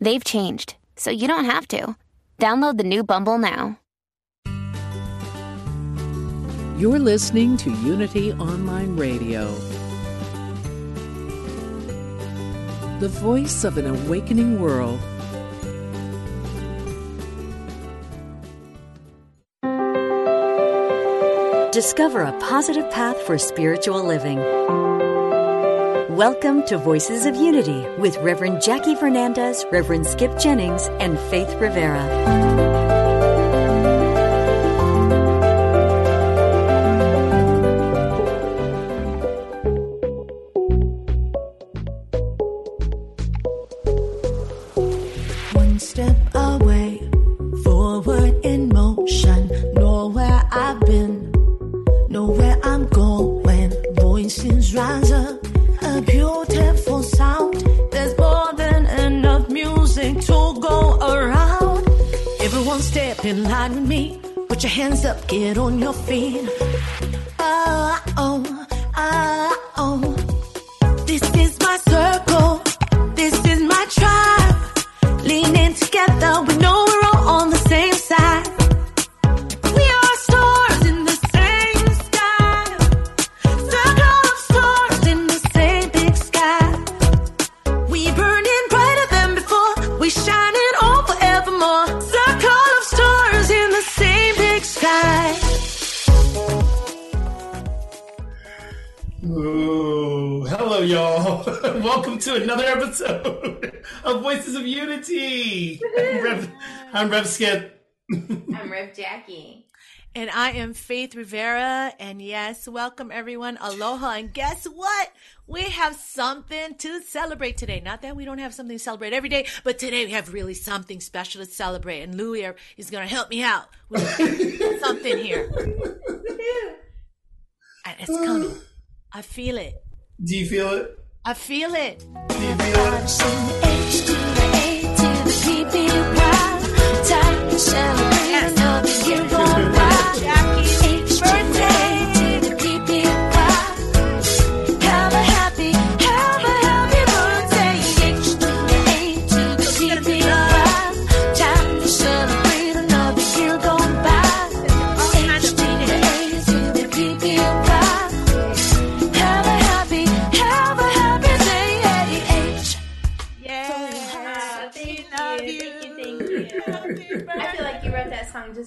They've changed, so you don't have to. Download the new Bumble now. You're listening to Unity Online Radio, the voice of an awakening world. Discover a positive path for spiritual living. Welcome to Voices of Unity with Reverend Jackie Fernandez, Reverend Skip Jennings, and Faith Rivera. Hands up, get on your feet. To another episode of Voices of Unity. I'm Rev, I'm Rev Skip. I'm Rev Jackie. And I am Faith Rivera. And yes, welcome everyone. Aloha. And guess what? We have something to celebrate today. Not that we don't have something to celebrate every day, but today we have really something special to celebrate. And Louie is going to help me out with something here. And it's coming. I feel it. Do you feel it? I feel it.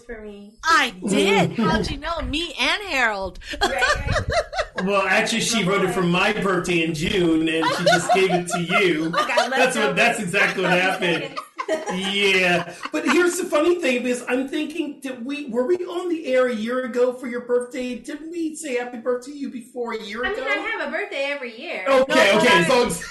For me. I did. How'd you know? Me and Harold. Right, right. Well, actually, she wrote it for my birthday in June, and she just gave it to you. got That's what. That's exactly what happened. Yeah, but here's the funny thing: is I'm thinking, did we were we on the air a year ago for your birthday? Didn't we say happy birthday to you before a year I ago? mean, I have a birthday every year. okay, No, okay, I- as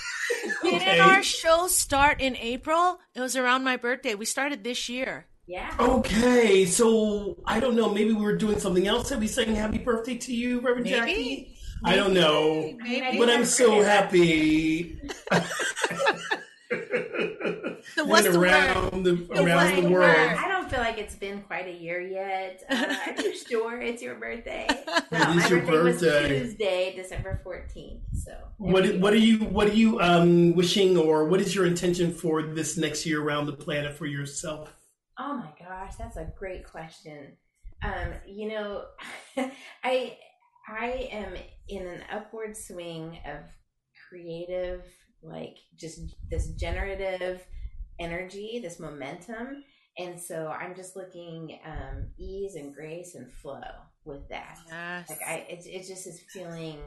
Didn't okay. our show start in April? It was around my birthday. We started this year. Yeah. Okay, so I don't know. Maybe we were doing something else. That we saying happy birthday to you, Reverend Maybe. Jackie? I don't know, Maybe. but I'm so happy. So what's Went the word? around the, around Right, the right. world. I don't feel like it's been quite a year yet. Uh, are you sure it's your birthday? No, It is my your birthday was. Tuesday, December 14th. So. What what are you what are you um wishing or what is your intention for this next year around the planet for yourself? Oh my gosh, that's a great question. Um, you know, I I am in an upward swing of creative, like just this generative energy, this momentum, and so I'm just looking um, ease and grace and flow with that. Yes. Like I, it, it just is feeling.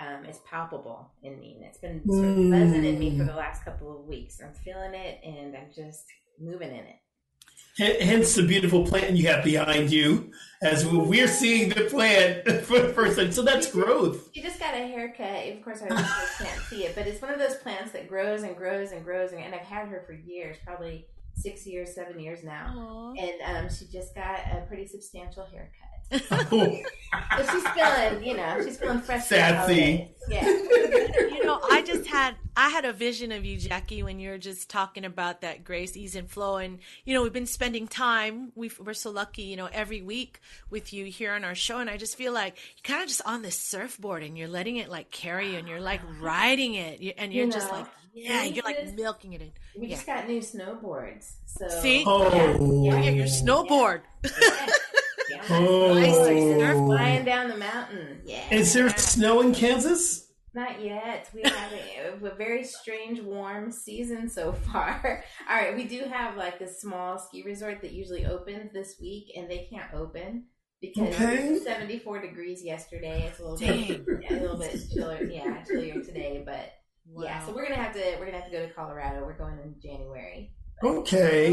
Um, it's palpable in me, and it's been sort of buzzing in me for the last couple of weeks. I'm feeling it, and I'm just moving in it. H- Hence the beautiful plant you have behind you, as we're seeing the plant for the first time. So that's growth. She just got a haircut. Of course, I just can't see it, but it's one of those plants that grows and grows and grows, and I've had her for years, probably six years, seven years now, and um, she just got a pretty substantial haircut. Oh, But she's feeling, you know, she's feeling fresh. Sassy. Yeah. you know, I just had I had a vision of you, Jackie, when you were just talking about that grace, ease, and flow. And you know, we've been spending time. we we're so lucky, you know, every week with you here on our show. And I just feel like you're kind of just on this surfboard, and you're letting it like carry you, and you're like riding it, and you're You just like, yeah, we you're like milking it in. We Yeah. just got new snowboards, so See, oh, yeah, your snowboard. Yeah, Oh. nice to surf flying down the mountain. Yeah. Is there snow in Kansas? Not yet. We have a, a very strange warm season so far. All right, we do have like a small ski resort that usually opens this week, and they can't open because Okay. it was 74 degrees yesterday. It's a little bit, yeah, a little bit chiller, yeah, chillier today. But yeah, so we're gonna have to we're gonna have to go to Colorado. We're going in January. Okay.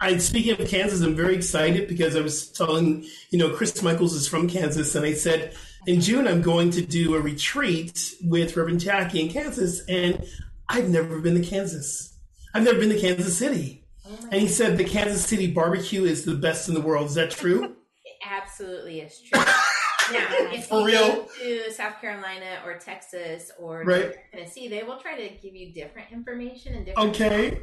I speaking of Kansas, I'm very excited because I was telling you know Chris Michaels is from Kansas, and I said in June I'm going to do a retreat with Reverend Jackie in Kansas, and I've never been to Kansas. I've never been to Kansas City, oh and he said the Kansas City barbecue is the best in the world. Is that true? It absolutely is true. Now, if For you real? go to South Carolina or Texas or Right. Tennessee, they will try to give you different information and different. Okay.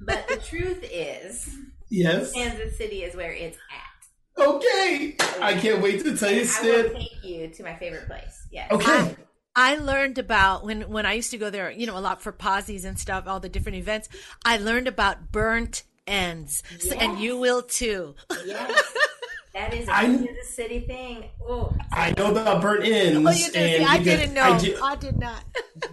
But the truth is, Yes. Kansas City is where it's at. Okay. I can't wait to tell you, I will take you to my favorite place. Yes. Okay. I learned about when when I used to go there, you know, a lot for posies and stuff, all the different events. I learned about burnt ends, So- and you will too. Yes. That is a I- Kansas City thing. Oh, I know about burnt ends. Oh, you did. I didn't know. I I, did not.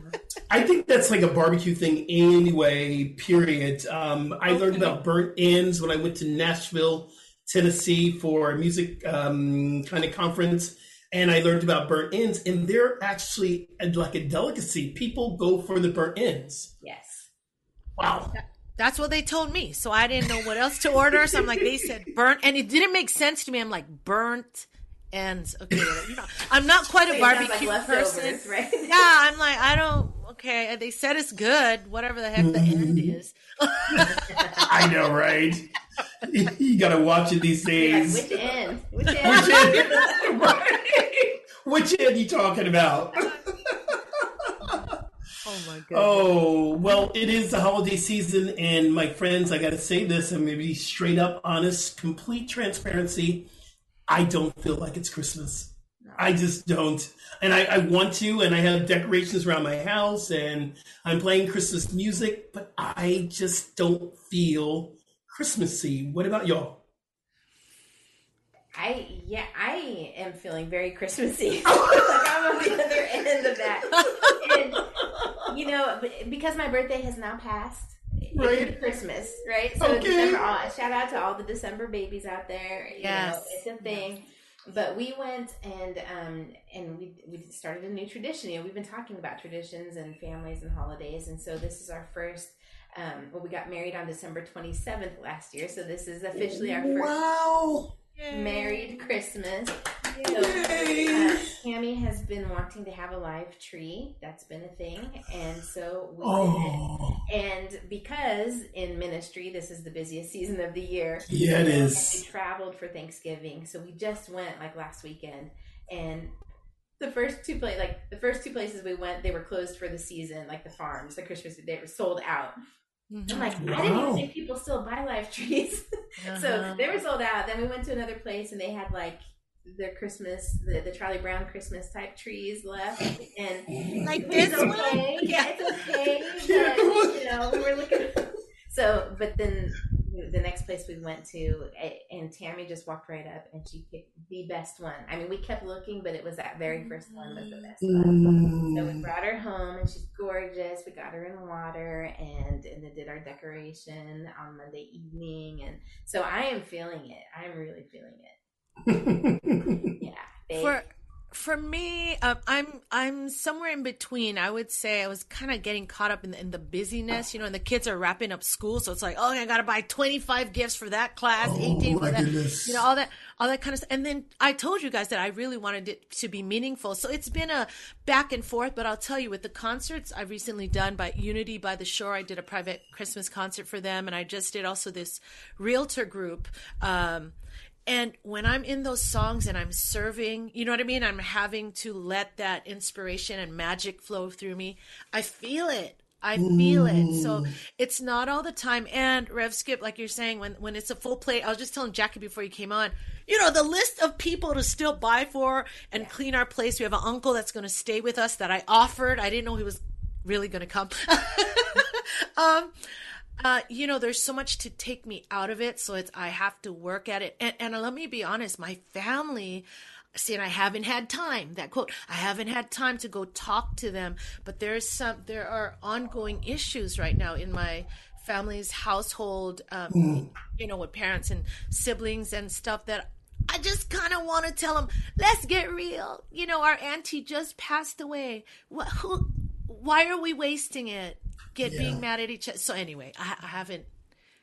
I think that's like a barbecue thing anyway, period. Um, I learned about burnt ends when I went to Nashville, Tennessee for a music um, kind of conference. And I learned about burnt ends, and they're actually a- like a delicacy. People go for the burnt ends. yes. Wow. That's what they told me. So I didn't know what else to order. So I'm like, they said burnt, and it didn't make sense to me. I'm like, burnt ends. Okay. You know, I'm not quite a It sounds like barbecue person. right? Yeah, I'm like, I don't. Okay, they said it's good. Whatever the heck the end is. I know, right? you got to watch it these You're like, days. which end? Which Which end? end? right. Which end you talking about? Oh my god. Oh, well, it is the holiday season, and my friends, I got to say this, and maybe straight up, honest, complete transparency. I don't feel like it's Christmas. I just don't. And I, I want to, and I have decorations around my house, and I'm playing Christmas music, but I just don't feel Christmassy. What about y'all? I yeah, I am feeling very Christmassy. like I'm on the other end of that. And you know, because my birthday has now passed. Right. Christmas, right? So Okay. December, all, shout out to all the December babies out there. You Yes. know, it's a thing. But we went and um and we we started a new tradition. You know, we've been talking about traditions and families and holidays, and so this is our first. Um, well, we got married on December 27th last year, so this is officially our first Wow. married Christmas. So, Yay. uh, Tammy has been wanting to have a live tree. That's been a thing, and so we did Oh, it. And because in ministry, this is the busiest season of the year. yeah, it and we is. traveled for Thanksgiving, so we just went like last weekend, and the first two place, like the first two places we went, they were closed for the season, like the farms, the Christmas, they were sold out. I'm like, I didn't even think people still buy live trees. So Uh-huh. they were sold out. Then we went to another place and they had like their Christmas, the, the Charlie Brown Christmas type trees left. And Like this one? Yeah. It's okay. But, you know, we were looking. So, but then the next place we went to, and Tammy just walked right up and she picked the best one. I mean, we kept looking, but it was that very first one was the best one. So we Mm. brought her home, and she's gorgeous. We got her in water, and and then did our decoration on Monday evening, and so I am feeling it. I'm really feeling it. Yeah, they- for for me, uh, I'm I'm somewhere in between. I would say I was kind of getting caught up in the, in the busyness, you know, and the kids are wrapping up school, so it's like, oh, I got to buy 25 gifts for that class, Oh, 18 for that, goodness. you know, all that, all that kind of stuff. And then I told you guys that I really wanted it to be meaningful, so it's been a back and forth. But I'll tell you, with the concerts I've recently done by Unity by the Shore, I did a private Christmas concert for them, and I just did also this realtor group. Um, and when I'm in those songs and I'm serving, you know what I mean? I'm having to let that inspiration and magic flow through me. I feel it. I feel it. So it's not all the time. And Rev Skip, like you're saying, when, when it's a full plate, I was just telling Jackie before you came on, you know, the list of people to still buy for and clean our place. We have an uncle that's going to stay with us that I offered. I didn't know he was really going to come. um, uh, you know, there's so much to take me out of it, so it's I have to work at it. And, and let me be honest, my family, see, and I haven't had time. That quote, I haven't had time to go talk to them. But there's some, there are ongoing issues right now in my family's household. Um, You know, with parents and siblings and stuff that. I just kind of want to tell them, let's get real. You know, our auntie just passed away. What, who, why are we wasting it? Get being mad at each other. So anyway, I, I haven't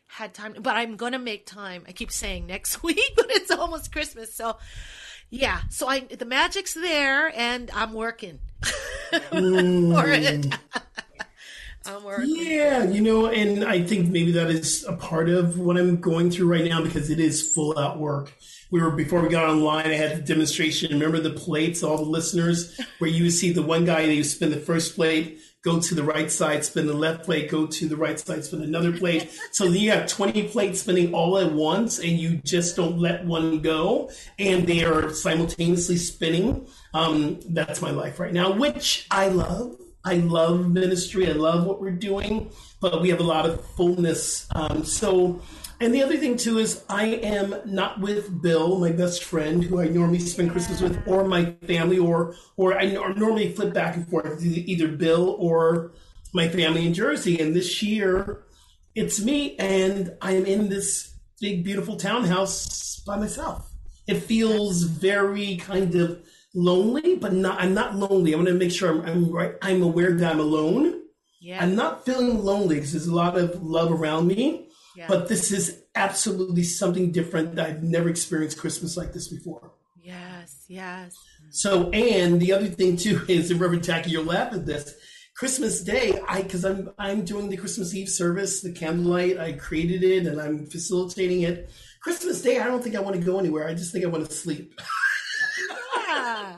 had time, but I'm gonna make time. I keep saying next week, but it's almost Christmas, so yeah. So I the magic's there, and I'm working for it. Mm. I'm working. Yeah, you know, and I think maybe that is a part of what I'm going through right now because it is full out work. We were before we got online. I had the demonstration. Remember the plates, all the listeners, where you would see the one guy, that you spin the first plate, go to the right side, spin the left plate, go to the right side, spin another plate. So you have 20 plates spinning all at once, and you just don't let one go, and they are simultaneously spinning. Um, that's my life right now, which I love. I love ministry. I love what we're doing, but we have a lot of fullness. Um, so, and the other thing too is I am not with Bill, my best friend, who I normally spend Christmas with, or my family, or or I normally flip back and forth, either Bill or my family in Jersey. And this year, it's me, and I am in this big, beautiful townhouse by myself. It feels very kind of lonely, but not. I'm not lonely. I want to make sure I'm, I'm right. I'm aware that I'm alone. Yeah. I'm not feeling lonely because there's a lot of love around me. Yeah. But this is absolutely something different that I've never experienced Christmas like this before. Yes, yes. So, and the other thing too is, and Reverend Jackie, you'll laugh at this. Christmas Day, I because I'm I'm doing the Christmas Eve service, the candlelight. I created it and I'm facilitating it. Christmas Day, I don't think I want to go anywhere. I just think I want to sleep. Yeah.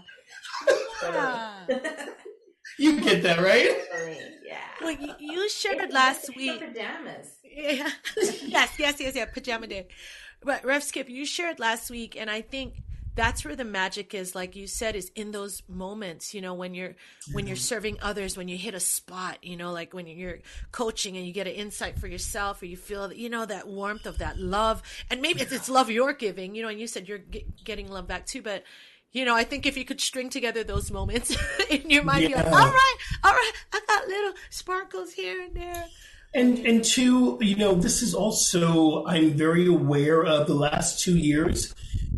yeah. Uh, You get that, right? yeah. Well, you, you shared last It's week. pajamas. Yeah. yes, yes, yes, yeah. Pajama day. But Rev Skip, you shared last week, and I think that's where the magic is, like you said, is in those moments, you know, when you're when you're mm-hmm. serving others, when you hit a spot, you know, like when you're coaching and you get an insight for yourself, or you feel, you know, that warmth of that love, and maybe it's, it's love you're giving, you know, and you said you're get, getting love back too, but. You know, I think if you could string together those moments in your mind, you're like, all right, all right, I got little sparkles here and there. And and two, you know, this is also I'm very aware of the last two years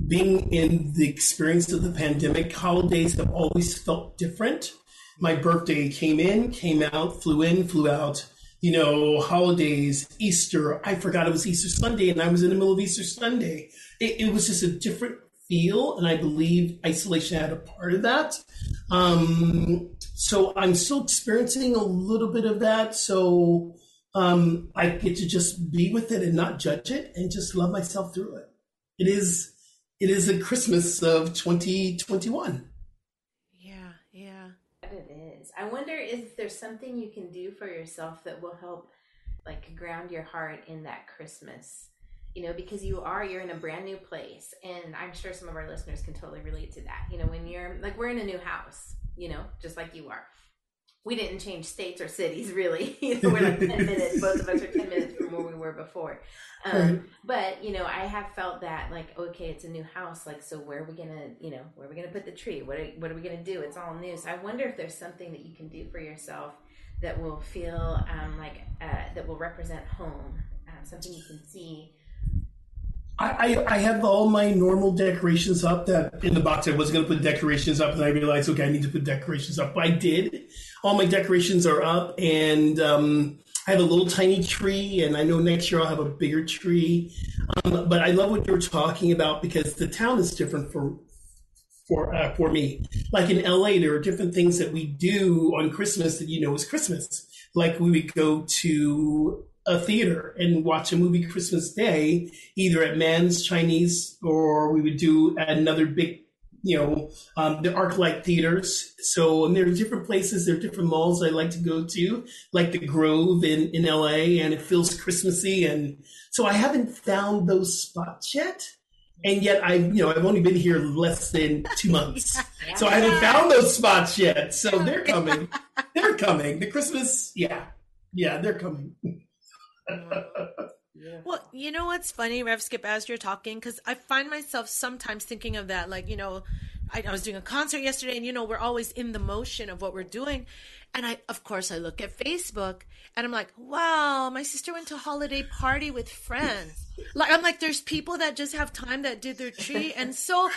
being in the experience of the pandemic. Holidays have always felt different. My birthday came in, came out, flew in, flew out. You know, holidays, Easter. I forgot it was Easter Sunday, and I was in the middle of Easter Sunday. It, it was just a different feel, and I believe isolation had a part of that. Um, so I'm still experiencing a little bit of that. So um, I get to just be with it and not judge it and just love myself through it. It is it is a Christmas of 2021. Yeah, yeah. It is. I wonder if there's something you can do for yourself that will help like ground your heart in that Christmas. You know, because you are you're in a brand new place and I'm sure some of our listeners can totally relate to that. You know, when you're like we're in a new house, you know, just like you are. We didn't change states or cities really. you know, we're like 10 minutes, both of us are 10 minutes from where we were before. Um, but you know, I have felt that like, okay, it's a new house. Like, so where are we gonna, you know, where are we gonna put the tree? What are, what are we gonna do? It's all new. So I wonder if there's something that you can do for yourself that will feel um, like uh, that will represent home. Um, something you can see I, I, have all my normal decorations up that in the box. I wasn't going to put decorations up, and I realized, okay, I need to put decorations up. But I did. All my decorations are up, and um, I have a little tiny tree, and I know next year I'll have a bigger tree. Um, but I love what you were talking about because the town is different for for uh, for me. Like in LA, there are different things that we do on Christmas that you know is Christmas. Like we would go to a theater and watch a movie Christmas Day, either at Mann's Chinese or we would do another big, you know, um, the ArcLight theaters. So and there are different places, there are different malls I like to go to, like the Grove in, in LA, and it feels Christmassy. And so I haven't found those spots yet. And yet I, you know, I've only been here less than two months, so I haven't found those spots yet. So they're coming, they're coming. The Christmas, yeah, yeah, they're coming. Mm-hmm. Well, you know what's funny, Rev Skip, as you're talking, because I find myself sometimes thinking of that. Like, you know, I, I was doing a concert yesterday, and you know, we're always in the motion of what we're doing. And I, of course, I look at Facebook, and I'm like, wow, my sister went to a holiday party with friends. Like, I'm like, there's people that just have time that did their tree, and so,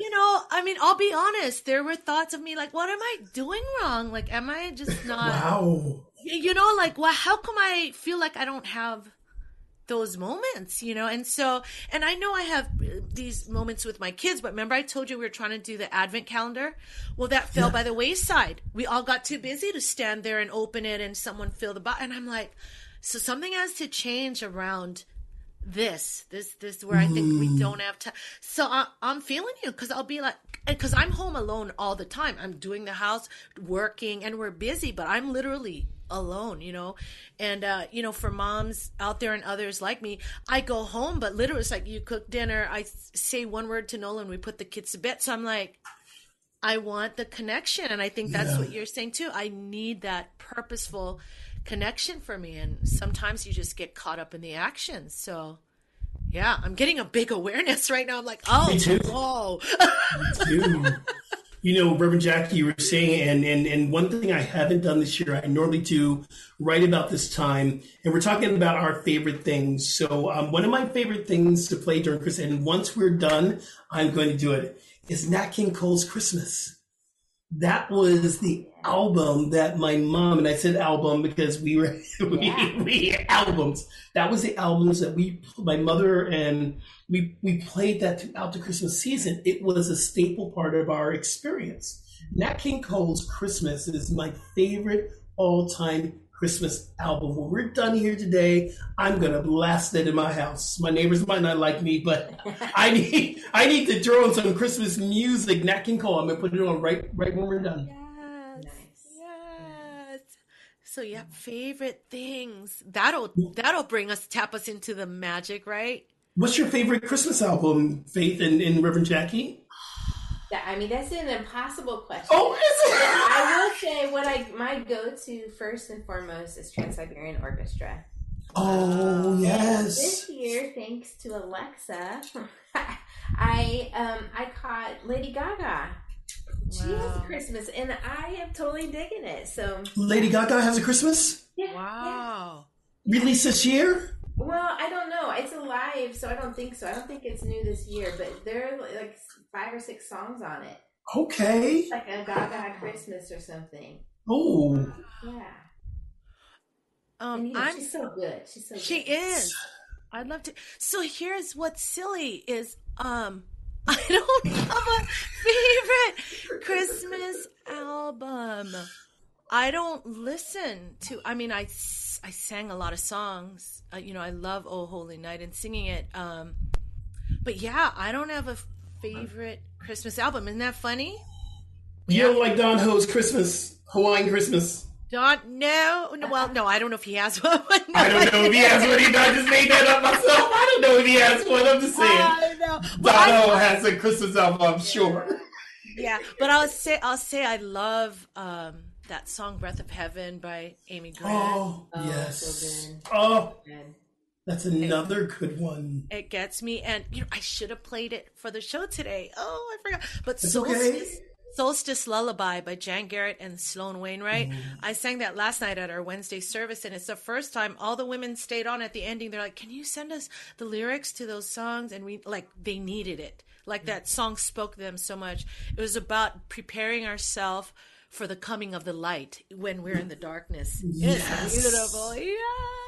you know, I mean, I'll be honest, there were thoughts of me like, what am I doing wrong? Like, am I just not? Wow. You know like well how come i feel like i don't have those moments you know? And so and i know i have uh, these moments with my kids but remember i told you we were trying to do the advent calendar? Well that fell by the wayside. We all got too busy to stand there and open it and someone fill the box and i'm like so something has to change around this this this where i think we don't have time so I, i'm feeling you because i'll be like because i'm home alone all the time. I'm doing the house working and we're busy but i'm literally alone you know and uh you know for moms out there and others like me i go home but literally it's like you cook dinner I say one word to nolan we put the kids to bed so i'm like I want the connection. And I think that's Yeah. what you're saying too. I need that purposeful connection for me. And sometimes you just get caught up in the action. So, yeah, I'm getting a big awareness right now. I'm like, oh, Me too. whoa. You know, Reverend Jackie, you were saying, and, and and one thing I haven't done this year, I normally do right about this time, and we're talking about our favorite things. So, um, one of my favorite things to play during Christmas, and once we're done, I'm going to do it, is Nat King Cole's Christmas. That was the album that my mom and I said album because we were we, Yeah. we albums. That was the albums that we my mother and we we played that throughout the Christmas season. It was a staple part of our experience. Nat King Cole's Christmas is my favorite all-time Christmas album. When we're done here today, I'm gonna blast it in my house. My neighbors might not like me, but I need I need to throw on some Christmas music. Nat King Cole. I'm gonna put it on right right when we're done. Yes. Nice. Yes. So yeah, favorite things. That'll that'll bring us tap us into the magic, right? What's your favorite Christmas album, Faith and, and Reverend Jackie? That, I mean, that's an impossible question. Oh, is it? I will say what I my go to first and foremost is Trans Siberian Orchestra. Oh This yes. This year, thanks to Alexa, I um I caught Lady Gaga. She has a Christmas, and I am totally digging it. So Lady Gaga has a Christmas yeah, yeah. Wow. release this year. Well, I don't know. It's alive, so I don't think so. I don't think it's new this year, but there are like five or six songs on it, Okay. like a Gaga Christmas or something. Oh, Yeah, Um and, you know, I'm she's so good. She's so She good. is. I'd love to. So here's what's silly is um I don't have a favorite Christmas album. I don't listen to. I mean, I I sang a lot of songs. Uh, you know, I love "Oh Holy Night" and singing it. Um, but yeah, I don't have a favorite Christmas album. Isn't that funny? you don't like Don Ho's Christmas, Hawaiian Christmas. Don't no. no, Well, no, I don't know if he has one. no, I don't know if he has one. He I just made that up myself. I don't know if he has one. I'm just saying. I know. I- has a Christmas album, I'm sure. yeah but i'll say i'll say i love um that song breath of heaven by amy grant Oh, Oh, yes. so. Oh, that's another good one. it gets me and you know i should have played it for the show today oh i forgot but It's soul, okay. Sis- Solstice Lullaby by Jan Garrett and Sloan Wainwright. Mm-hmm. I sang that last night at our Wednesday service, and it's the first time all the women stayed on at the ending. They're like, "Can you send us the lyrics to those songs?" And we like they needed it. Like that song spoke to them so much. It was about preparing ourselves for the coming of the light when we're in the darkness. Yes. It's beautiful. Yeah.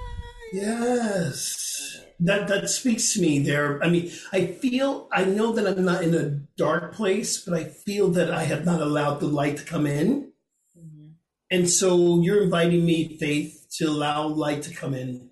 Yes. That that speaks to me there. I mean, I feel I know that I'm not in a dark place, but I feel that I have not allowed the light to come in. Mm-hmm. And so you're inviting me, Faith, to allow light to come in,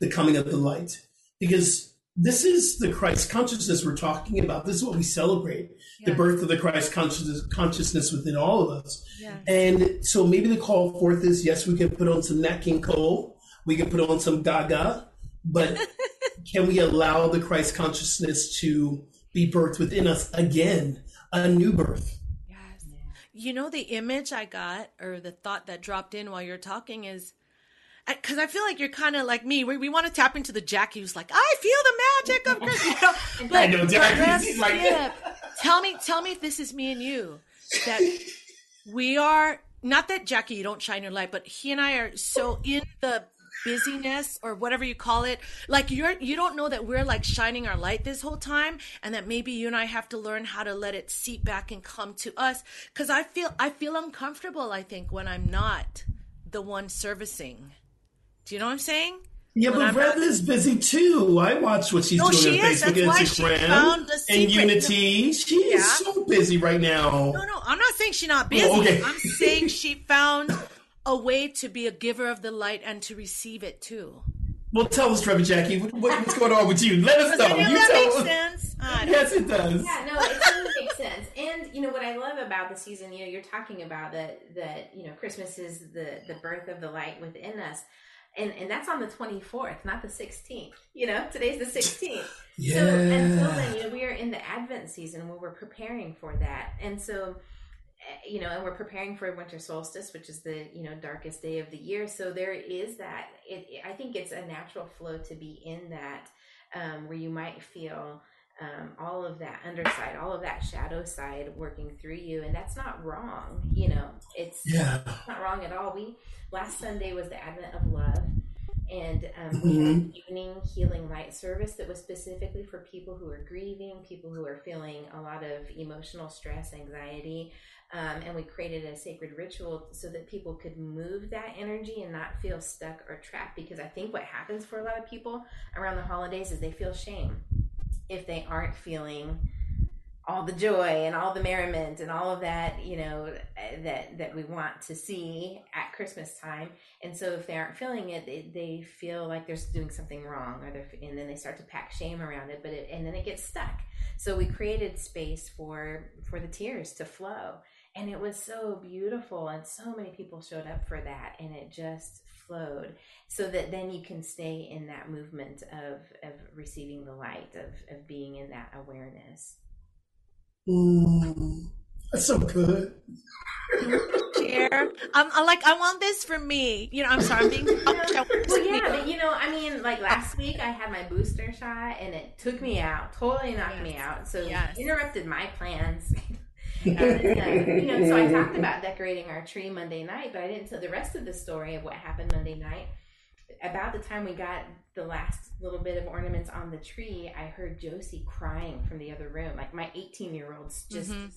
the coming of the light. Because this is the Christ consciousness we're talking about. This is what we celebrate. The birth of the Christ consciousness consciousness within all of us. Yeah. And so maybe the call forth is yes, we can put on some Nat King Cole, we can put on some Gaga, but can we allow the Christ consciousness to be birthed within us again, a new birth? Yes. You know, the image I got or the thought that dropped in while you're talking is because I feel like you're kind of like me. We, we want to tap into the Jackie who's like, I feel the magic of Christmas. You know? I know, Jackie, like- skip. tell me, tell me if this is me and you that we are not that Jackie, you don't shine your light, but he and I are so in the busyness or whatever you call it like you're you don't know that we're like shining our light this whole time and that maybe you and I have to learn how to let it seep back and come to us cuz I feel I feel uncomfortable I think when I'm not the one servicing do you know what I'm saying Yeah, When but Rev is busy too. I watch what she's No, doing she on is. Facebook That's and Instagram and. Unity. She is Yeah. so busy right now. No, no, I'm not saying she's not oh, busy. Oh, okay. I'm saying she found a way to be a giver of the light and to receive it too. Well, tell us, Reverend Jackie, what, what- what's going on with you? Let us know. any of You that tell make us. sense? I Yes, it does. Yeah, no, it totally makes sense. And you know what I love about the season, you know, you're talking about that that you know Christmas is the the birth of the light within us, and and that's on the 24th, not the 16th. You know, today's the 16th. Yeah. So until then, you know, we are in the Advent season where we're preparing for that, and so. Eh, You know, and we're preparing for winter solstice, which is the you know darkest day of the year. So there is that. It, I think it's a natural flow to be in that, um, where you might feel um, all of that underside, all of that shadow side working through you, and that's not wrong. You know, it's Yeah. not wrong at all. We last Sunday was the Advent of Love, and um, we had an evening healing light service that was specifically for people who are grieving, people who are feeling a lot of emotional stress, anxiety. Um, and we created a sacred ritual so that people could move that energy and not feel stuck or trapped. Because I think what happens for a lot of people around the holidays is they feel shame if they aren't feeling all the joy and all the merriment and all of that you know that that we want to see at christmas time. And so if they aren't feeling it they, they feel like they're doing something wrong or they're and then they start to pack shame around it but it, and then it gets stuck. So we created space for for the tears to flow. And it was so beautiful and so many people showed up for that and it just flowed so that then you can stay in that movement of of receiving the light of of being in that awareness Mm, that's so good. Share. I'm, I'm like, I want this for me. You know, I'm sorry, I'm being selfish. I well, for me. yeah, but you know, I mean, like last week I had my booster shot and it took me out, totally knocked me out. So Yes. interrupted my plans. And, uh, you know, so I talked about decorating our tree Monday night, but I didn't tell the rest of the story of what happened Monday night. About the time we got the last little bit of ornaments on the tree, I heard Josie crying from the other room. Like my 18 year olds just Mhm.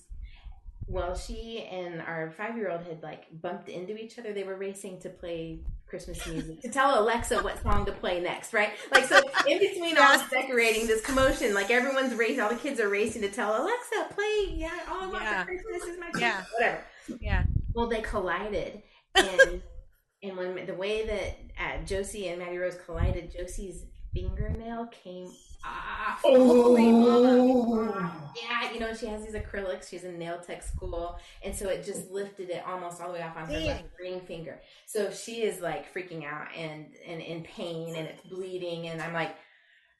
well, she and our five year old had like bumped into each other. They were racing to play Christmas music to tell Alexa what song to play next, right? Like, so in between all this decorating, this commotion, like everyone's racing, all the kids are racing to tell Alexa, play, yeah, all I want Yeah. for Christmas is my Yeah. whatever. Yeah. Well, they collided. And, and when the way that uh, Josie and Maddie Rose collided, Josie's fingernail came off. Oh. Yeah, you know, she has these acrylics. She's in nail tech school. And so it just lifted it almost all the way off on her Dang. ring finger. So she is like freaking out and, and in pain and it's bleeding. And I'm like,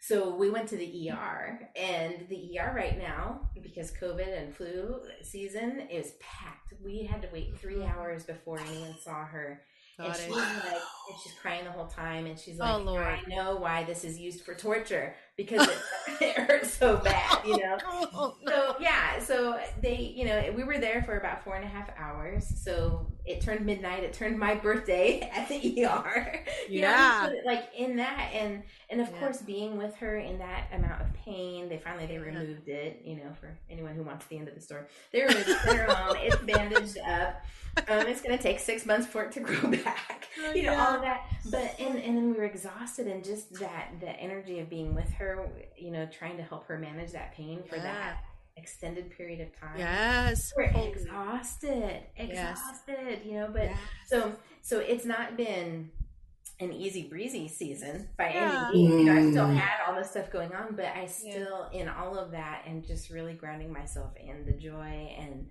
so we went to the ER and the ER right now, because COVID and flu season is packed. We had to wait three hours before anyone saw her. Got and it. she's like, and she's crying the whole time, and she's like, Oh, like, Lord. I know why this is used for torture because it, it hurts so bad, you know. Oh, So yeah, so they, you know, we were there for about four and a half hours. So it turned midnight. It turned my birthday at the ER. You know, Yeah. so, like in that, and and of Yeah. course being with her in that amount of pain. They finally they removed it. You know, for anyone who wants the end of the story, they removed it. Her home. It's bandaged up. Um, it's going to take six months for it to grow back. Oh, you know yeah. all of that. But and and then we were exhausted, and just that the energy of being with her. You know, trying to help her manage that pain for Yeah. that extended period of time. Yes. We're Holy- exhausted, Yes. exhausted, you know, but Yes. so so it's not been an easy breezy season by Yeah. any means. You know, I still Mm. had all this stuff going on, but I still in all of that and just really grounding myself in the joy and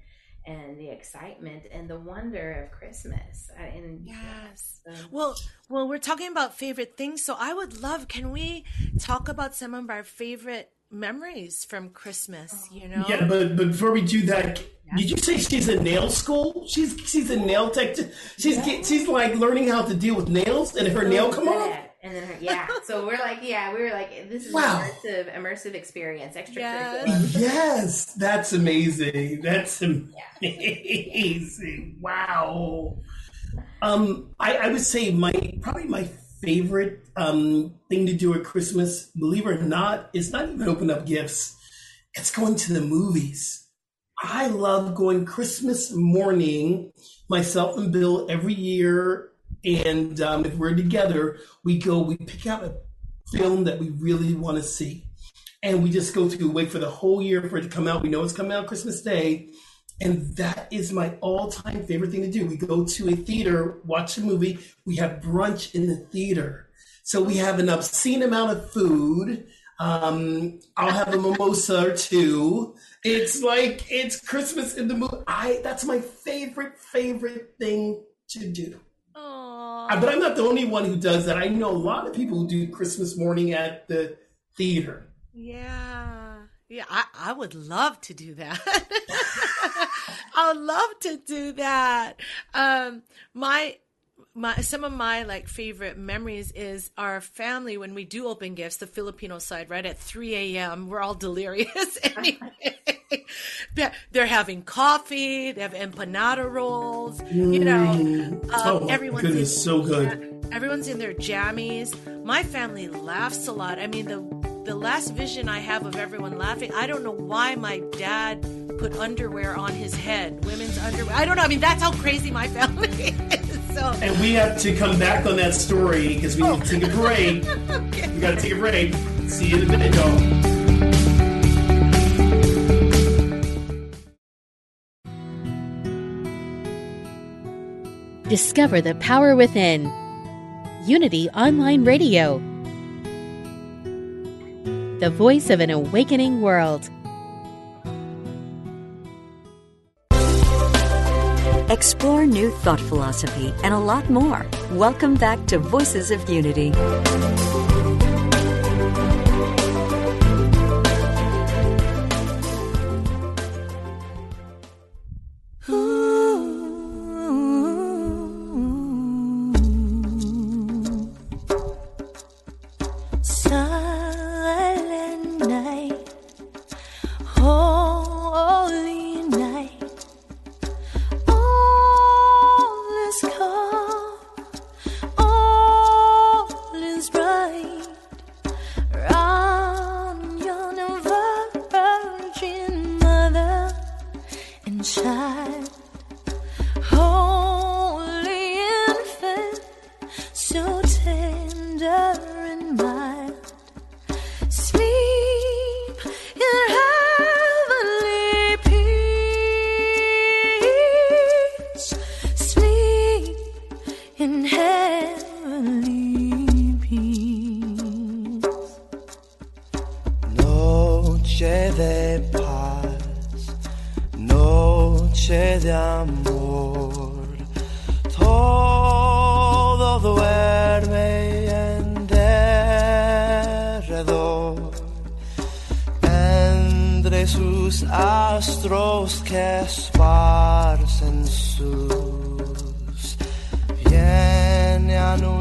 and the excitement and the wonder of Christmas. I- And Yes. so- Well, well, we're talking about favorite things, so I would love. Can we talk about some of our favorite memories from Christmas? Oh. You know. Yeah, but, but before we do that, did you say she's a nail school? She's she's a nail tech. She's get, she's like learning how to deal with nails, and if her oh, nail come off, Bad. And then her, yeah, so we're like, yeah, we were like, this is Wow. an immersive, immersive experience, extracurricular. Yes. yes, that's amazing. That's amazing. Wow. Um, I, I would say my probably my favorite um thing to do at Christmas, believe it or not, is not even open up gifts. It's going to the movies. I love going Christmas morning, myself and Bill every year. And um, if we're together, we go, we pick out a film that we really want to see. And we just go to wait for the whole year for it to come out. We know it's coming out Christmas Day. And that is my all time favorite thing to do. We go to a theater, watch a movie, we have brunch in the theater. So we have an obscene amount of food. Um, I'll have a mimosa or two. It's like it's Christmas in the movie. I that's my favorite favorite thing to do. Uh, But I'm not the only one who does that. I know a lot of people who do Christmas morning at the theater. Yeah. Yeah, I, I would love to do that. I would love to do that. Um, my my some of my like favorite memories is our family when we do open gifts, the Filipino side, right at 3 a.m. We're all delirious anyway. They're- They're having coffee, they have empanada rolls, you know. Um, oh everyone's in- so good. Everyone's in their jammies. My family laughs a lot. I mean, the the last vision I have of everyone laughing, I don't know why my dad put underwear on his head, women's underwear. I don't know. I mean, that's how crazy my family is. So, And we have to come back on that story because we need to take a oh. break. okay. We got to take a break. See you in a minute, y'all. Discover the power within. Unity Online Radio. The voice of an awakening world. Explore new thought philosophy and a lot more. Welcome back to Voices of Unity.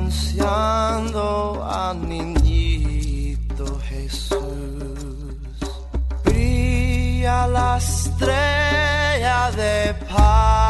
Anunciando a niñito Jesús. Brilla la estrella de paz.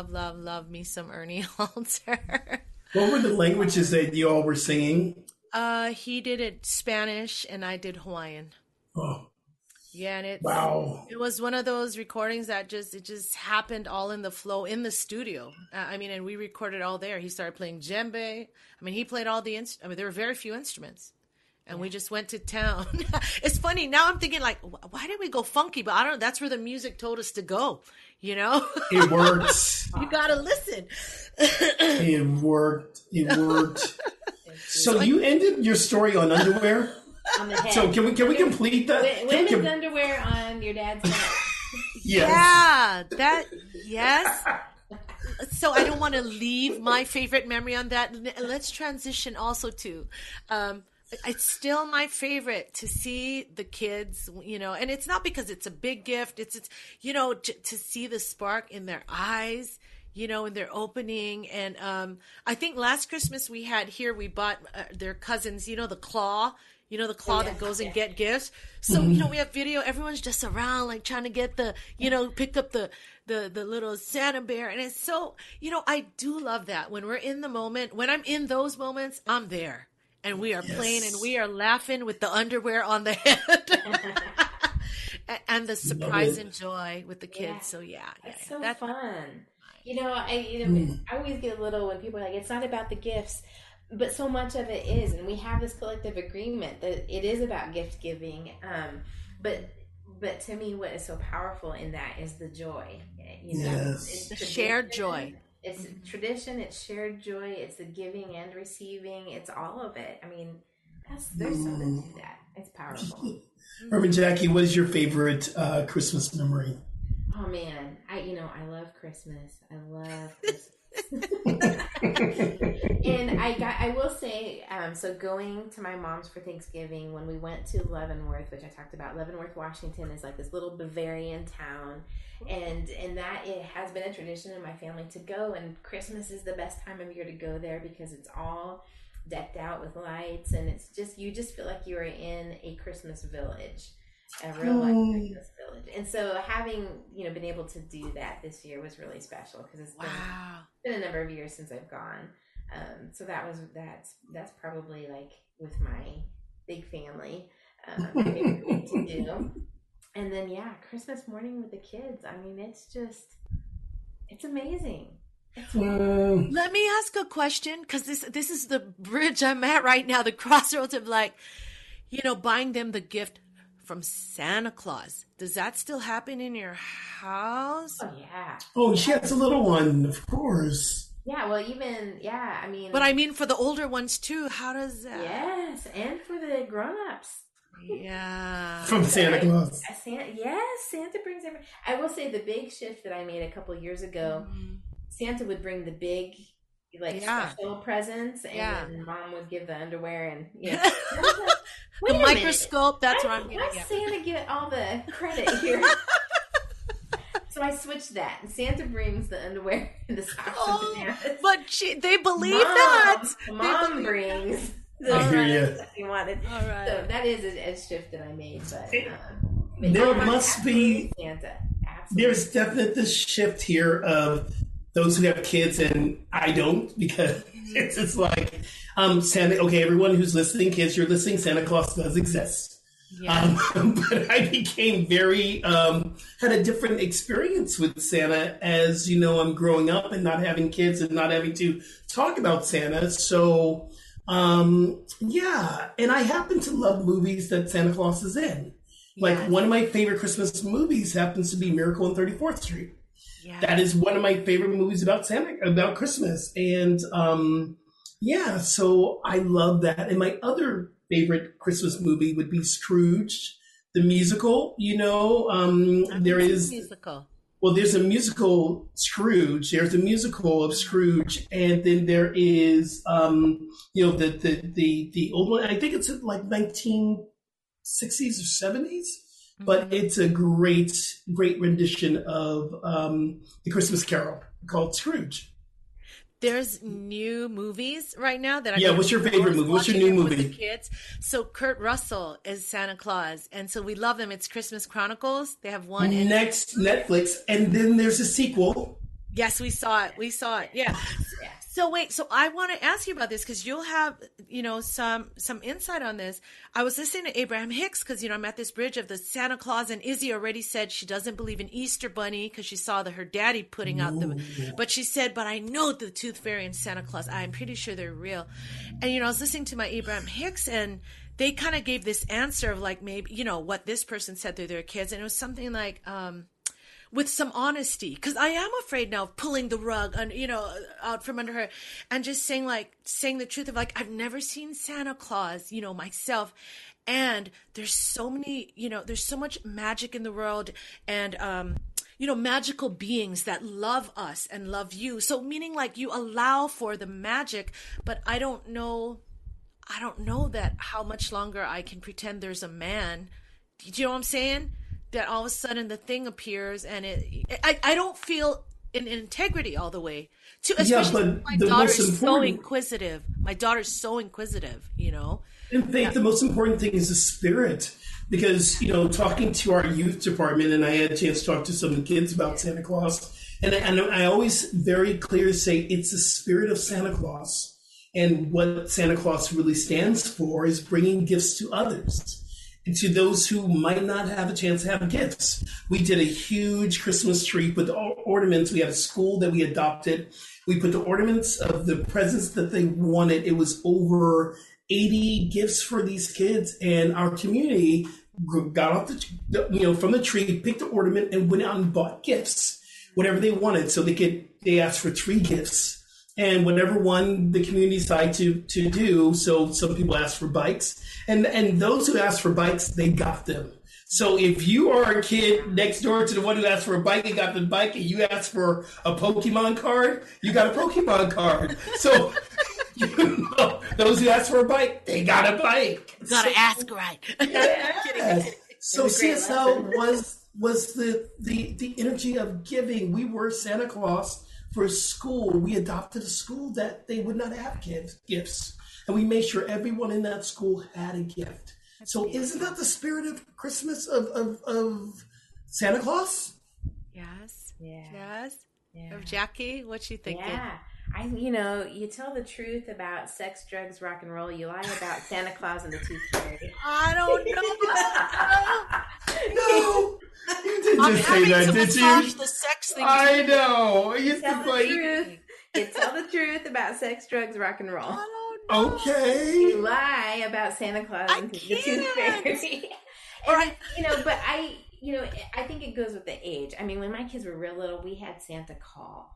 Love, love, love me some Ernie Halter. What were the languages that you all were singing? uh, he did it Spanish and I did Hawaiian. Oh, Yeah, and it's wow. it was one of those recordings that just it just happened all in the flow in the studio. Uh, I mean, and we recorded all there. He started playing djembe. I mean, he played all the inst- I mean, there were very few instruments. And we just went to town. it's funny now. I'm thinking like, why did we go funky? But I don't. know. That's where the music told us to go. You know, It works. you gotta listen. It worked. It worked. So you ended your story on underwear. on the head. So can we can we complete that? Wo- Can we Women's underwear on your dad's head. yes. Yeah, that yes. So I don't want to leave my favorite memory on that. Let's transition also to um it's still my favorite to see the kids, you know, and it's not because it's a big gift. It's it's you know to, to see the spark in their eyes, you know, in their opening. And um I think last Christmas we had here we bought uh, their cousins, you know, the claw you know the claw that goes and get gifts. So you know we have video. Everyone's just around like trying to get the you know pick up the the the little santa bear. And it's so you know i do love that. When we're in the moment when i'm in those moments i'm there and we are playing and we are laughing with the underwear on the head and the surprise and joy with the kids Yeah. so yeah, yeah, It's yeah. so That- fun. You know, I you know, I always get a little when people are like, "It's not about the gifts," but so much of it is, and we have this collective agreement that it is about gift giving. Um, but but to me, what is so powerful in that is the joy. You know, Yes. it's The shared joy. It's mm-hmm. tradition. It's shared joy. It's the giving and receiving. It's all of it. I mean, that's there's something to mm-hmm. that. It's powerful. Reverend mm-hmm. Jackie, what is your favorite uh, Christmas memory? Oh man, I you know I love Christmas. I love Christmas. and I got I will say um, so going to my mom's for Thanksgiving when we went to Leavenworth, which I talked about. Leavenworth, Washington is like this little Bavarian town, and and that it has been a tradition in my family to go. And Christmas is the best time of year to go there because it's all decked out with lights, and it's just you just feel like you are in a Christmas village a real life Oh. Christmas village. And so having, you know, been able to do that this year was really special because it's been, Wow. been a number of years since I've gone. Um, so that was that's that's probably like with my big family um, my favorite thing to do. And then yeah, Christmas morning with the kids. I mean, it's just it's amazing. Mm, Let me ask a question because this this is the bridge I'm at right now, the crossroads of like, you know, buying them the gift from Santa Claus. Does that still happen in your house? oh yeah, oh, she has a little one, of course. yeah. Well, even yeah. I mean, But I mean, for the older ones too, how does that? yes, and for the grown-ups. Yeah. From Santa Right? Claus. Uh, Santa, yes, Santa brings every. I will say the big shift that I made a couple years ago. Santa would bring the big, like Yeah. special presents, and Yeah. Mom would give the underwear, and you know, the Wait a minute. microscope. That's why, what I'm going. why getting. at. Santa get all the credit here? so I switched that, and Santa brings the underwear and the socks Oh, and bananas. But she, they believe Mom, that. They Mom believe brings. The I hear that you wanted. All right. So that is a, a shift that I made, but, um, There must be- Santa. Absolutely. There's definitely this shift here of those who have kids and I don't because it's just like um Santa. Okay, everyone who's listening, kids, you're listening. Santa Claus does exist. Yeah. Um, but I became very um, had a different experience with Santa as you know I'm growing up and not having kids and not having to talk about Santa. So um, yeah, and I happen to love movies that Santa Claus is in. Like one of my favorite Christmas movies happens to be Miracle on 34th Street. Yeah. That is one of my favorite movies about Santa about Christmas. And um yeah, so I love that. And my other favorite Christmas movie would be Scrooge, the musical. You know, um there is musical. well, there's a musical Scrooge. There's a musical of Scrooge, and then there is, um, you know, the the the the old one. I think it's like 1960s or 70s, but it's a great great rendition of um, the Christmas Carol called Scrooge. There's new movies right now that I Yeah, what's your favorite movie? What's your new watching it with movie? Kids. So Kurt Russell is Santa Claus, and so we love them. It's Christmas Chronicles. They have one. And Next Netflix, and then there's a sequel. yes, we saw it. We saw it. Yeah. So wait, so I want to ask you about this because you'll have, you know, some some insight on this. I was listening to Abraham Hicks because you know I'm at this bridge of the Santa Claus, and Izzy already said she doesn't believe in Easter Bunny because she saw that her daddy putting out the, but she said, but I know the Tooth Fairy and Santa Claus. I'm pretty sure they're real. And you know, I was listening to my Abraham Hicks and. They kind of gave this answer of like maybe you know what this person said to their kids, and it was something like, um, with some honesty because i am afraid now of pulling the rug and you know out from under her and just saying like saying the truth of like i've never seen santa claus you know myself. And there's so many you know there's so much magic in the world and um you know magical beings that love us and love you. So meaning like you allow for the magic but i don't know i don't know that how much longer i can pretend there's a man. Do you know what i'm saying that all of a sudden the thing appears and it i, I don't feel in integrity all the way to Yeah, especially but my daughter is so inquisitive. My daughter's so inquisitive you know? In faith, the most important thing is the spirit. Because, you know, talking to our youth department, and I had a chance to talk to some of the kids about Santa Claus, and, and I always very clear say it's the spirit of Santa Claus. And what Santa Claus really stands for is bringing gifts to others to those who might not have a chance to have gifts. We did a huge Christmas tree with ornaments. We had a school that we adopted. We put the ornaments of the presents that they wanted. It was over 80 gifts for these kids, and our community got off the, you know from the tree, picked the ornament, and went out and bought gifts, whatever they wanted. So they could they asked for three gifts, and whatever one the community decided to to do. So some people asked for bikes, and and those who asked for bikes, they got them. So if you are a kid next door to the one who asked for a bike and got the bike, and you asked for a Pokemon card, you got a Pokemon card. So you know, those who asked for a bike, they got a bike. You gotta ask right. Yes. So It's a great CSL was was the, the the energy of giving. We were Santa Claus for school. We adopted a school that they would not have gifts, gifts, and we made sure everyone in that school had a gift. so isn't that the spirit of Christmas of of, of Santa Claus? Yes. Yeah. Yes. Yeah. Of Jackie, what you thinking? Yeah. I, you know, you tell the truth about sex, drugs, rock and roll. You lie about Santa Claus and the Tooth Fairy. I don't know. No, you didn't I'm just say that, to did you? the sex thing. I know. It's tell just the like truth. You tell the truth about sex, drugs, rock and roll. I okay. You lie about Santa Claus I and the Tooth. Fairy. And, right. you know, but I, you know, I think it goes with the age. I mean, when my kids were real little, we had Santa call.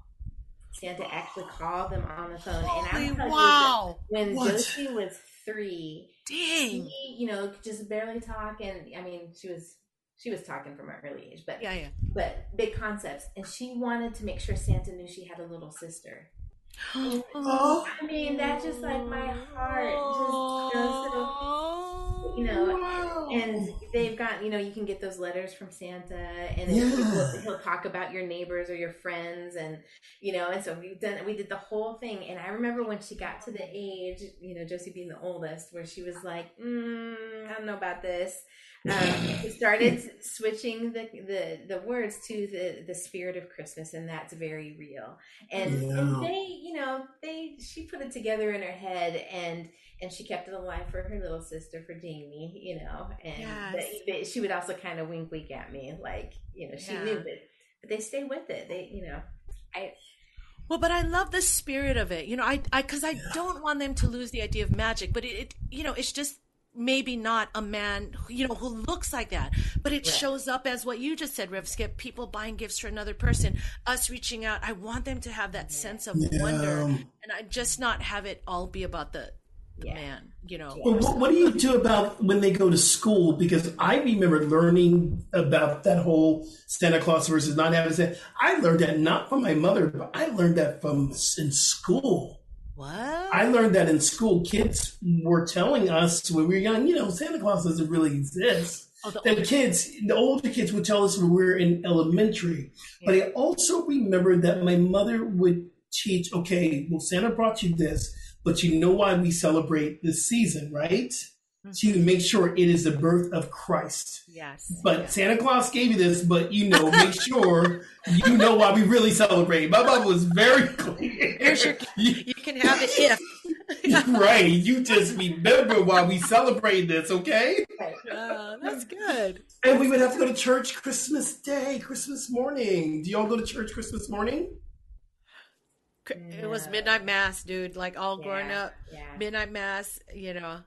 Santa actually oh. called them on the phone, and I'm telling wow. when What? Josie was three, Dang. she, you know, just barely talk, and I mean, she was she was talking from an early age, but Yeah, yeah. but big concepts, and she wanted to make sure Santa knew she had a little sister. Oh, I mean, that just like my heart just goes to you know wow. and they've got you know you can get those letters from santa and Yeah. he'll, he'll talk about your neighbors or your friends and you know and so we've done we did the whole thing and i remember when she got to the age you know josie being the oldest where she was like mm, i don't know about this um, started switching the, the the words to the the spirit of christmas and that's very real and, and they you know they she put it together in her head and and she kept it alive for her little sister for jamie you know and Yes. she would also kind of wink wink at me like you know she Yeah. knew but but they stay with it they you know i Well, but I love the spirit of it. You know, I, I, because I don't want them to lose the idea of magic. But it, it, you know, it's just maybe not a man, you know, who looks like that. But it Right. shows up as what you just said, Rev Skip. People buying gifts for another person, us reaching out. I want them to have that sense of Yeah. wonder, and I just not have it all be about the, the Yeah. man. You know. Well, what, what do you do about when they go to school? Because I remember learning about that whole Santa Claus versus not having Santa. I learned that not from my mother, but I learned that from in school. What? I learned that in school. Kids were telling us when we were young, you know, Santa Claus doesn't really exist. Oh, the The kids, the older kids would tell us when we were in elementary. But I also remember that my mother would teach, okay, well, Santa brought you this, but you know why we celebrate this season, right? To make sure it is the birth of Christ. yes. But Santa Claus gave you this, but you know, make sure you know why we really celebrate. My mom was very clear. Here's your. You can have it if. right. You just remember why we celebrate this, okay? Uh, that's good. And we would have to go to church Christmas Day, Christmas morning. Do y'all go to church Christmas morning? It was midnight mass, dude. Like all growing Yeah, up, yeah. midnight mass. You know,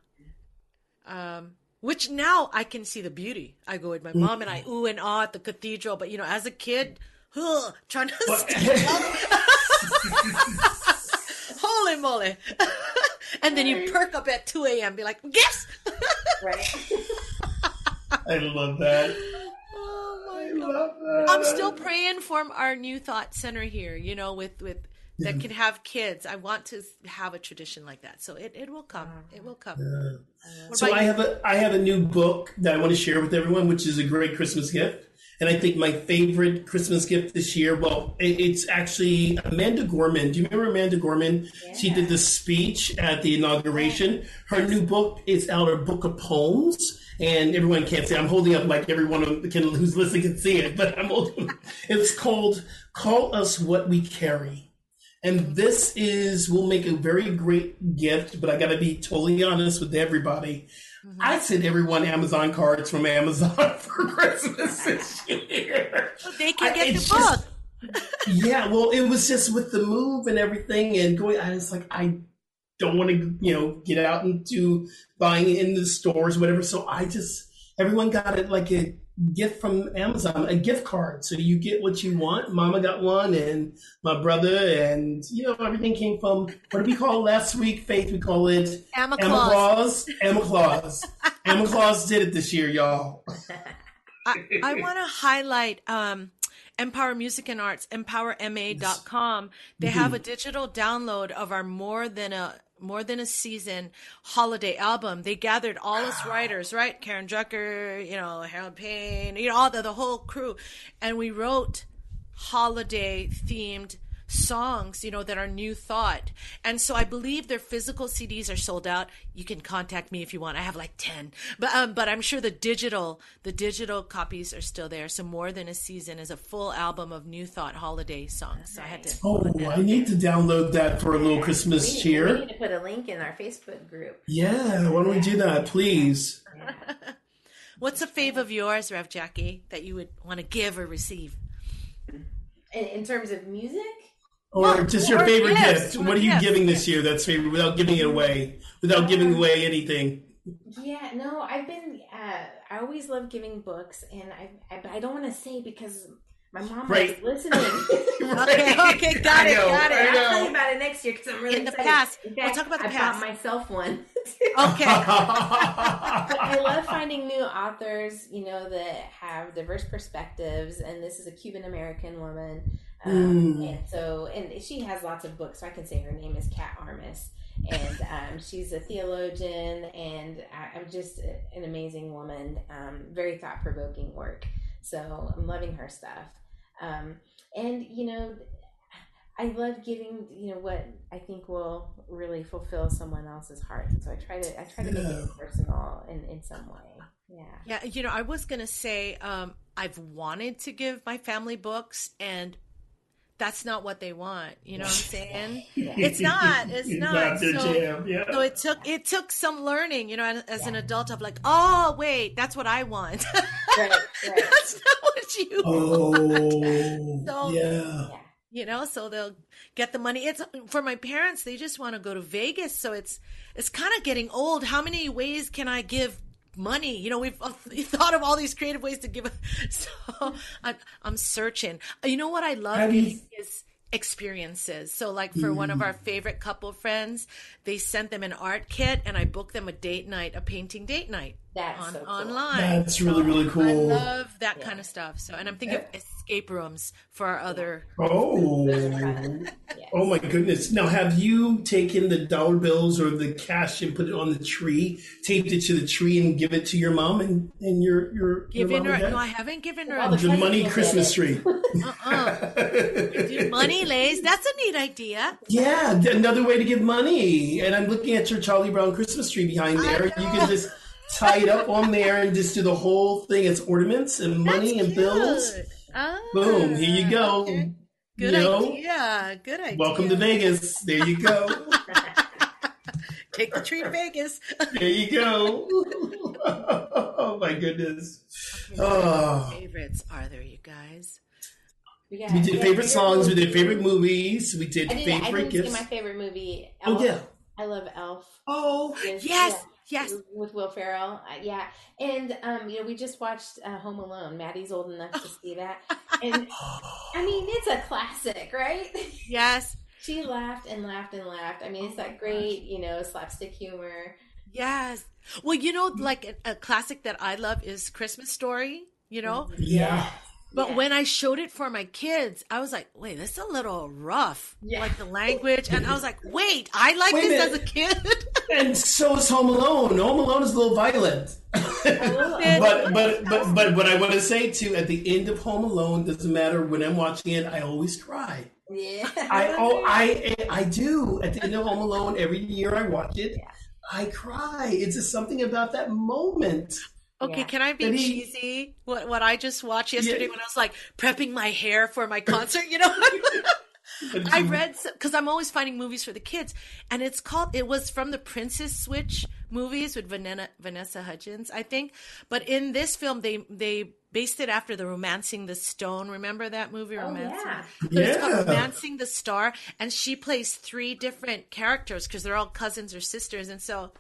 um, which now I can see the beauty. I go with my mom and I ooh and ah at the cathedral, but you know, as a kid, ugh, trying to stay up. Holy moly! and then you perk up at two a.m. Be like, yes. right I love that. oh I god! Love that. I'm still praying for our new thought center here. You know, with with that can have kids. I want to have a tradition like that. So it, it will come. Ah. It will come. What uh, So I you? have a I have a new book that I want to share with everyone, which is a great Christmas gift. And I think my favorite Christmas gift this year, well, it- it's actually Amanda Gorman. Do you remember Amanda Gorman? She did the speech at the inauguration. Her new book is out, a book of poems. And everyone can't see. I'm holding up like everyone can, who's listening can see it, but I'm holding. It's called "Call Us What We Carry." And this is will make a very great gift, but I got to be totally honest with everybody. Mm-hmm. I sent everyone Amazon cards from Amazon for Christmas this year. They can I- get the book. just- yeah, well, it was just with the move and everything, and going. I was like, I don't want to, you know, get out into buying in the stores, whatever. So I just everyone got it like a gift from Amazon, a gift card. So you get what you want. Mama got one, and my brother, and you know everything came from what did we call last week? Faith, we call it Emma Emma Claus. Claus. Emma Claus. Emma Claus did it this year, y'all. I, I want to highlight um, Empower Music and Arts, empowerma.com. They have a digital download of our more than a more than a season holiday album. They gathered all us writers, right? Karen Drucker, you know, Harold Payne, you know, all the, the whole crew. And we wrote holiday themed songs, you know, that are new thought. And so I believe their physical CDs are sold out. You can contact me if you want. I have like 10. But um, but I'm sure the digital the digital copies are still there. So more than a season is a full album of new thought holiday songs. So I had to Oh, I need to download that for a little Christmas We, we cheer. need to put a link in our Facebook group. Yeah, why don't we do that, please? What's a fave of yours, Rev Jackie, that you would want to give or receive? In, in terms of music, Or just your or favorite gifts, gift. or What are you gifts. giving this year that's favorite without giving it away? Without giving away anything. yeah, no, I've been. Uh, I always love giving books, and I, I I don't want to say because my mom Right. was listening. Okay, okay, got I it, know, got it. I I'll tell you about it next year because I'm really In the excited. past. In We'll talk about the I past. bought myself one. Okay. But I love finding new authors, you know, that have diverse perspectives. And this is a Cuban American woman. Um, Mm. And so, and she has lots of books. So I can say her name is Kat Armas. And um, she's a theologian, and I, I'm just an amazing woman. Um, very thought provoking work. So I'm loving her stuff. Um, and, you know, I love giving, you know, what I think will really fulfill someone else's heart. So I try to, I try to make it personal in, in some way. Yeah. Yeah, you know, I was gonna say um, I've wanted to give my family books, and that's not what they want. You know what I'm saying? It's not. It's It's not. not their so, yeah. so it took it took some learning. You know, and as an adult, of like, oh wait, that's what I want. Right, right. that's not what you. Oh, So- yeah. Yeah. You know, so they'll get the money. It's for my parents. They just want to go to Vegas, so it's it's kind of getting old. How many ways can I give money? You know, we've thought of all these creative ways to give. So I'm, I'm searching. You know what I love Have you- is experiences. So like for one of hmm. our favorite couple friends, they sent them an art kit, and I booked them a date night, a painting date night That's on so cool. online. That's really, really cool. I love that kind of stuff. So, and I'm thinking of escape rooms for our other Oh, oh my goodness! Now, have you taken the dollar bills or the cash and put it on the tree, taped it to the tree, and give it to your mom and, and your your your Given mom and her, dad? no, I haven't given her All the the money Christmas tree. Uh-uh. do money leis. That's a neat idea. Yeah, another way to give money. And I'm looking at your Charlie Brown Christmas tree behind there. You can just tie it up on there and just do the whole thing as ornaments and money and bills. Good. Ah, Boom! Here you go. okay. Good You know? idea. Good idea. Welcome to Vegas. There you go. Take the tree to Vegas. there you go. oh my goodness. Oh. Favorites are there, you guys? Yeah, We did yeah, favorite songs. We did favorite movies. We did I did. I favorite didn't say gifts. my favorite movie. Oh yeah. I love Elf. Oh Yes, Yes, yeah, yes. with Will Ferrell. Uh, yeah, and um, you know, we just watched uh, Home Alone. Maddie's old enough to see that, and I mean, it's a classic, right? Yes, she laughed and laughed and laughed. I mean, it's that great, you know, slapstick humor. yes. Well, you know, like a, a classic that I love is Christmas Story. You know, yeah. But Yeah. when I showed it for my kids, I was like, wait, this is a little rough. Yeah. Like the language. And I was like, wait, I like Wait a this as a kid. And so is Home Alone. Home Alone is a little violent. but but but but what I want to say too, at the end of Home Alone, doesn't matter when I'm watching it, I always cry. Yeah, I oh I I do at the end of Home Alone every year I watch it. I cry. It's just something about that moment. Okay, Yeah. can I be he- cheesy? What what I just watched yesterday Yeah. when I was like prepping my hair for my concert, you know? I read because I'm always finding movies for the kids, and it's called. It was from the Princess Switch movies with Vanessa, Vanessa Hudgens, I think. But in this film, they they based it after the Romancing the Stone. Remember that movie, Oh, Romancing? yeah. So it's called Yeah. Romancing the Star, and she plays three different characters because they're all cousins or sisters, and so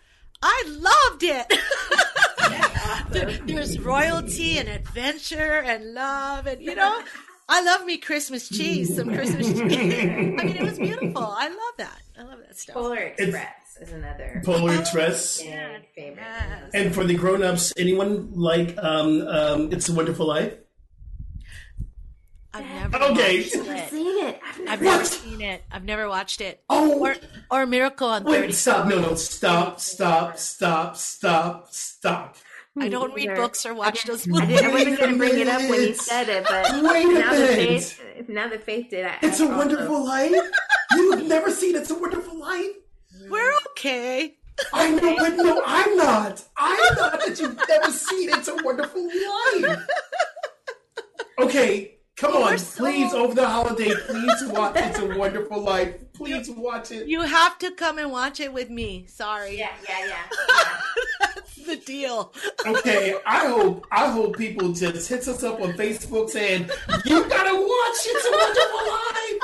I loved it. There- There's royalty and adventure and love, and you know, I love me Christmas cheese, some Christmas cheese. I mean, it was beautiful. I love that. I love that stuff. Polar Express is another Polar Express. big favorite. And for the grown-ups, anyone like um, um, It's a Wonderful Life? I've never Okay. watched it. Seen it. I've never seen it. I've never watched it. Oh. or or Miracle on Wait, Thirty. stop. No, no, stop, stop, stop, stop, stop. I don't read books or watch those I movies. wasn't going to bring it up when you said it, but Wait a now that minute. Faith, now that Faith did, I, It's I a also- Wonderful Life? You've never seen It's a Wonderful Life? We're okay. I know, but no, I'm not. I'm not that you've never seen It's a Wonderful Life. Okay, come on, You're so- please, over the holiday, please watch It's a Wonderful Life. Please watch it. You have to come and watch it with me. Sorry. Yeah, yeah, yeah. That's the deal. Okay, I hope I hope people just hits us up on Facebook saying you gotta watch It's a Wonderful Life.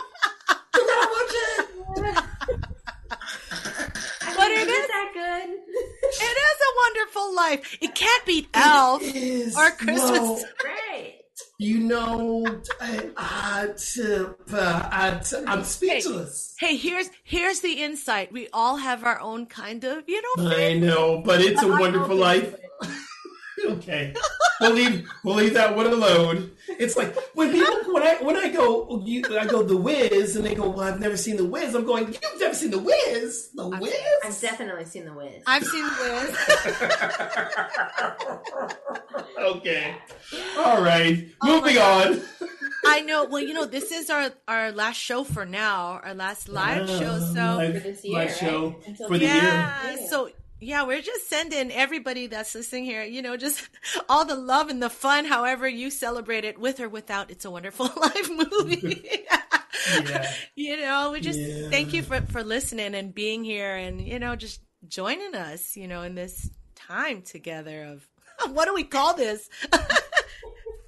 You gotta watch it. But it Is is, that good? it is a wonderful life. It can't beat Elf Is- or Christmas. no. Right. You know, I, I, uh, I, I'm speechless. Hey, here's here's the insight. We all have our own kind of, you know, I know, but it's a wonderful life. okay, we'll leave we'll leave that one alone. It's like when people when I when I go you, I go the Wiz and they go, well, I've never seen the Wiz. I'm going, you've never seen the Wiz? The whiz? I've Wiz? definitely seen The Wiz. I've seen the Wiz. okay, all right, oh moving on. I know. Well, you know, this is our our last show for now, our last live ah, show. So live, For this year, live right? show Until for the year. yeah, so yeah, we're just sending everybody that's listening here, you know, just all the love and the fun, however you celebrate it, with or without. It's a Wonderful Life movie. Yeah. You know, we just Yeah. thank you for for listening and being here, and you know, just joining us, you know, in this time together of what do we call this?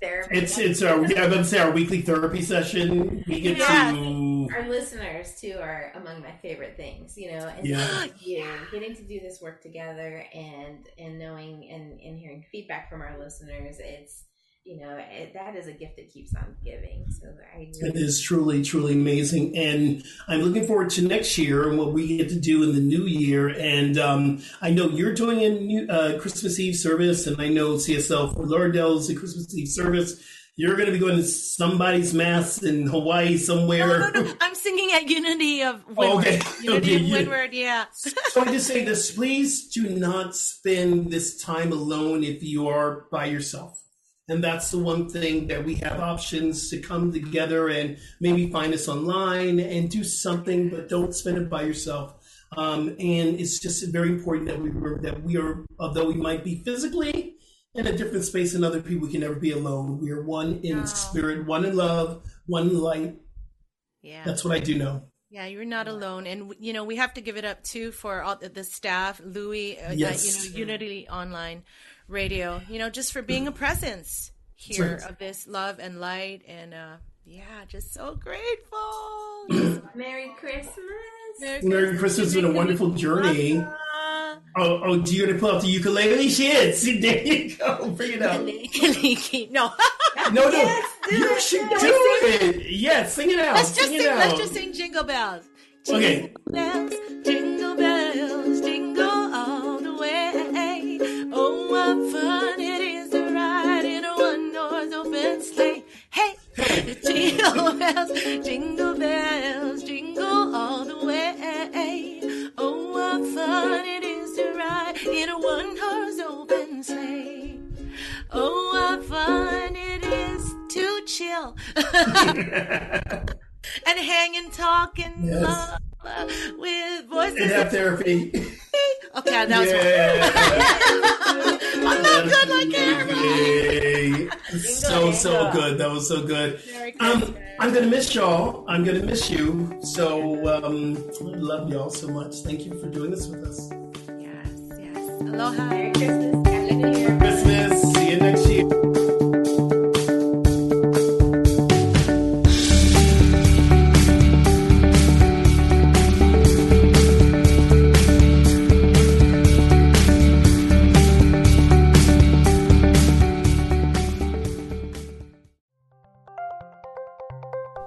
Therapy. It's it's our yeah, I'm gonna say our weekly therapy session. We get Yeah. to Our listeners too are among my favorite things, you know, and Yeah. you getting to do this work together and and knowing and, and hearing feedback from our listeners, it's you know it, that is a gift that keeps on giving. So I really, is truly, truly amazing. And I'm looking forward to next year and what we get to do in the new year. And um, I know you're doing a new uh, Christmas Eve service, and I know CSL Fort Lauderdale's a Christmas Eve service. You're going to be going to somebody's mass in Hawaii somewhere. No, no, no. I'm singing at Unity of Windward. Okay. Unity Okay, of you- Windward, yeah. so I just say this: please do not spend this time alone if you are by yourself. And that's the one thing that we have options to come together and maybe find us online and do something, but don't spend it by yourself. Um, and it's just very important that we remember that we are, although we might be physically in a different space than other people, we can never be alone. We are one in No. spirit, one in love, one in light. Yeah. That's what I do know. Yeah, you're not alone, and you know we have to give it up too for all the, the staff, Louis, uh, Yes. uh, you know, Unity Online Radio, you know, just for being a presence here right. of this love and light, and uh, yeah, just so grateful. Merry Christmas. Merry Christmas It's been a wonderful journey. Oh, oh, do you gonna pull out the ukulele? Shit, see, there you go, bring it out. no, No, no, Yes, you it, should do do it. it. Yeah, sing it out. let's just sing sing. it out. Let's just sing Jingle Bells. Okay. Bells, jingle jingle bells, jingle bells, jingle all the way. Oh, what fun it is to ride in a one-horse open sleigh. Oh, what fun it is to chill and hang and talk and Yes. love uh, with voices. And have therapy. Okay, that was yeah. I'm not good like Aaron. So so good. That was so good. Um, I'm gonna miss y'all. I'm gonna miss you. So um, love y'all so much. Thank you for doing this with us. Yes, yes. Aloha. Merry Christmas. Happy New Year. Christmas. See you next year.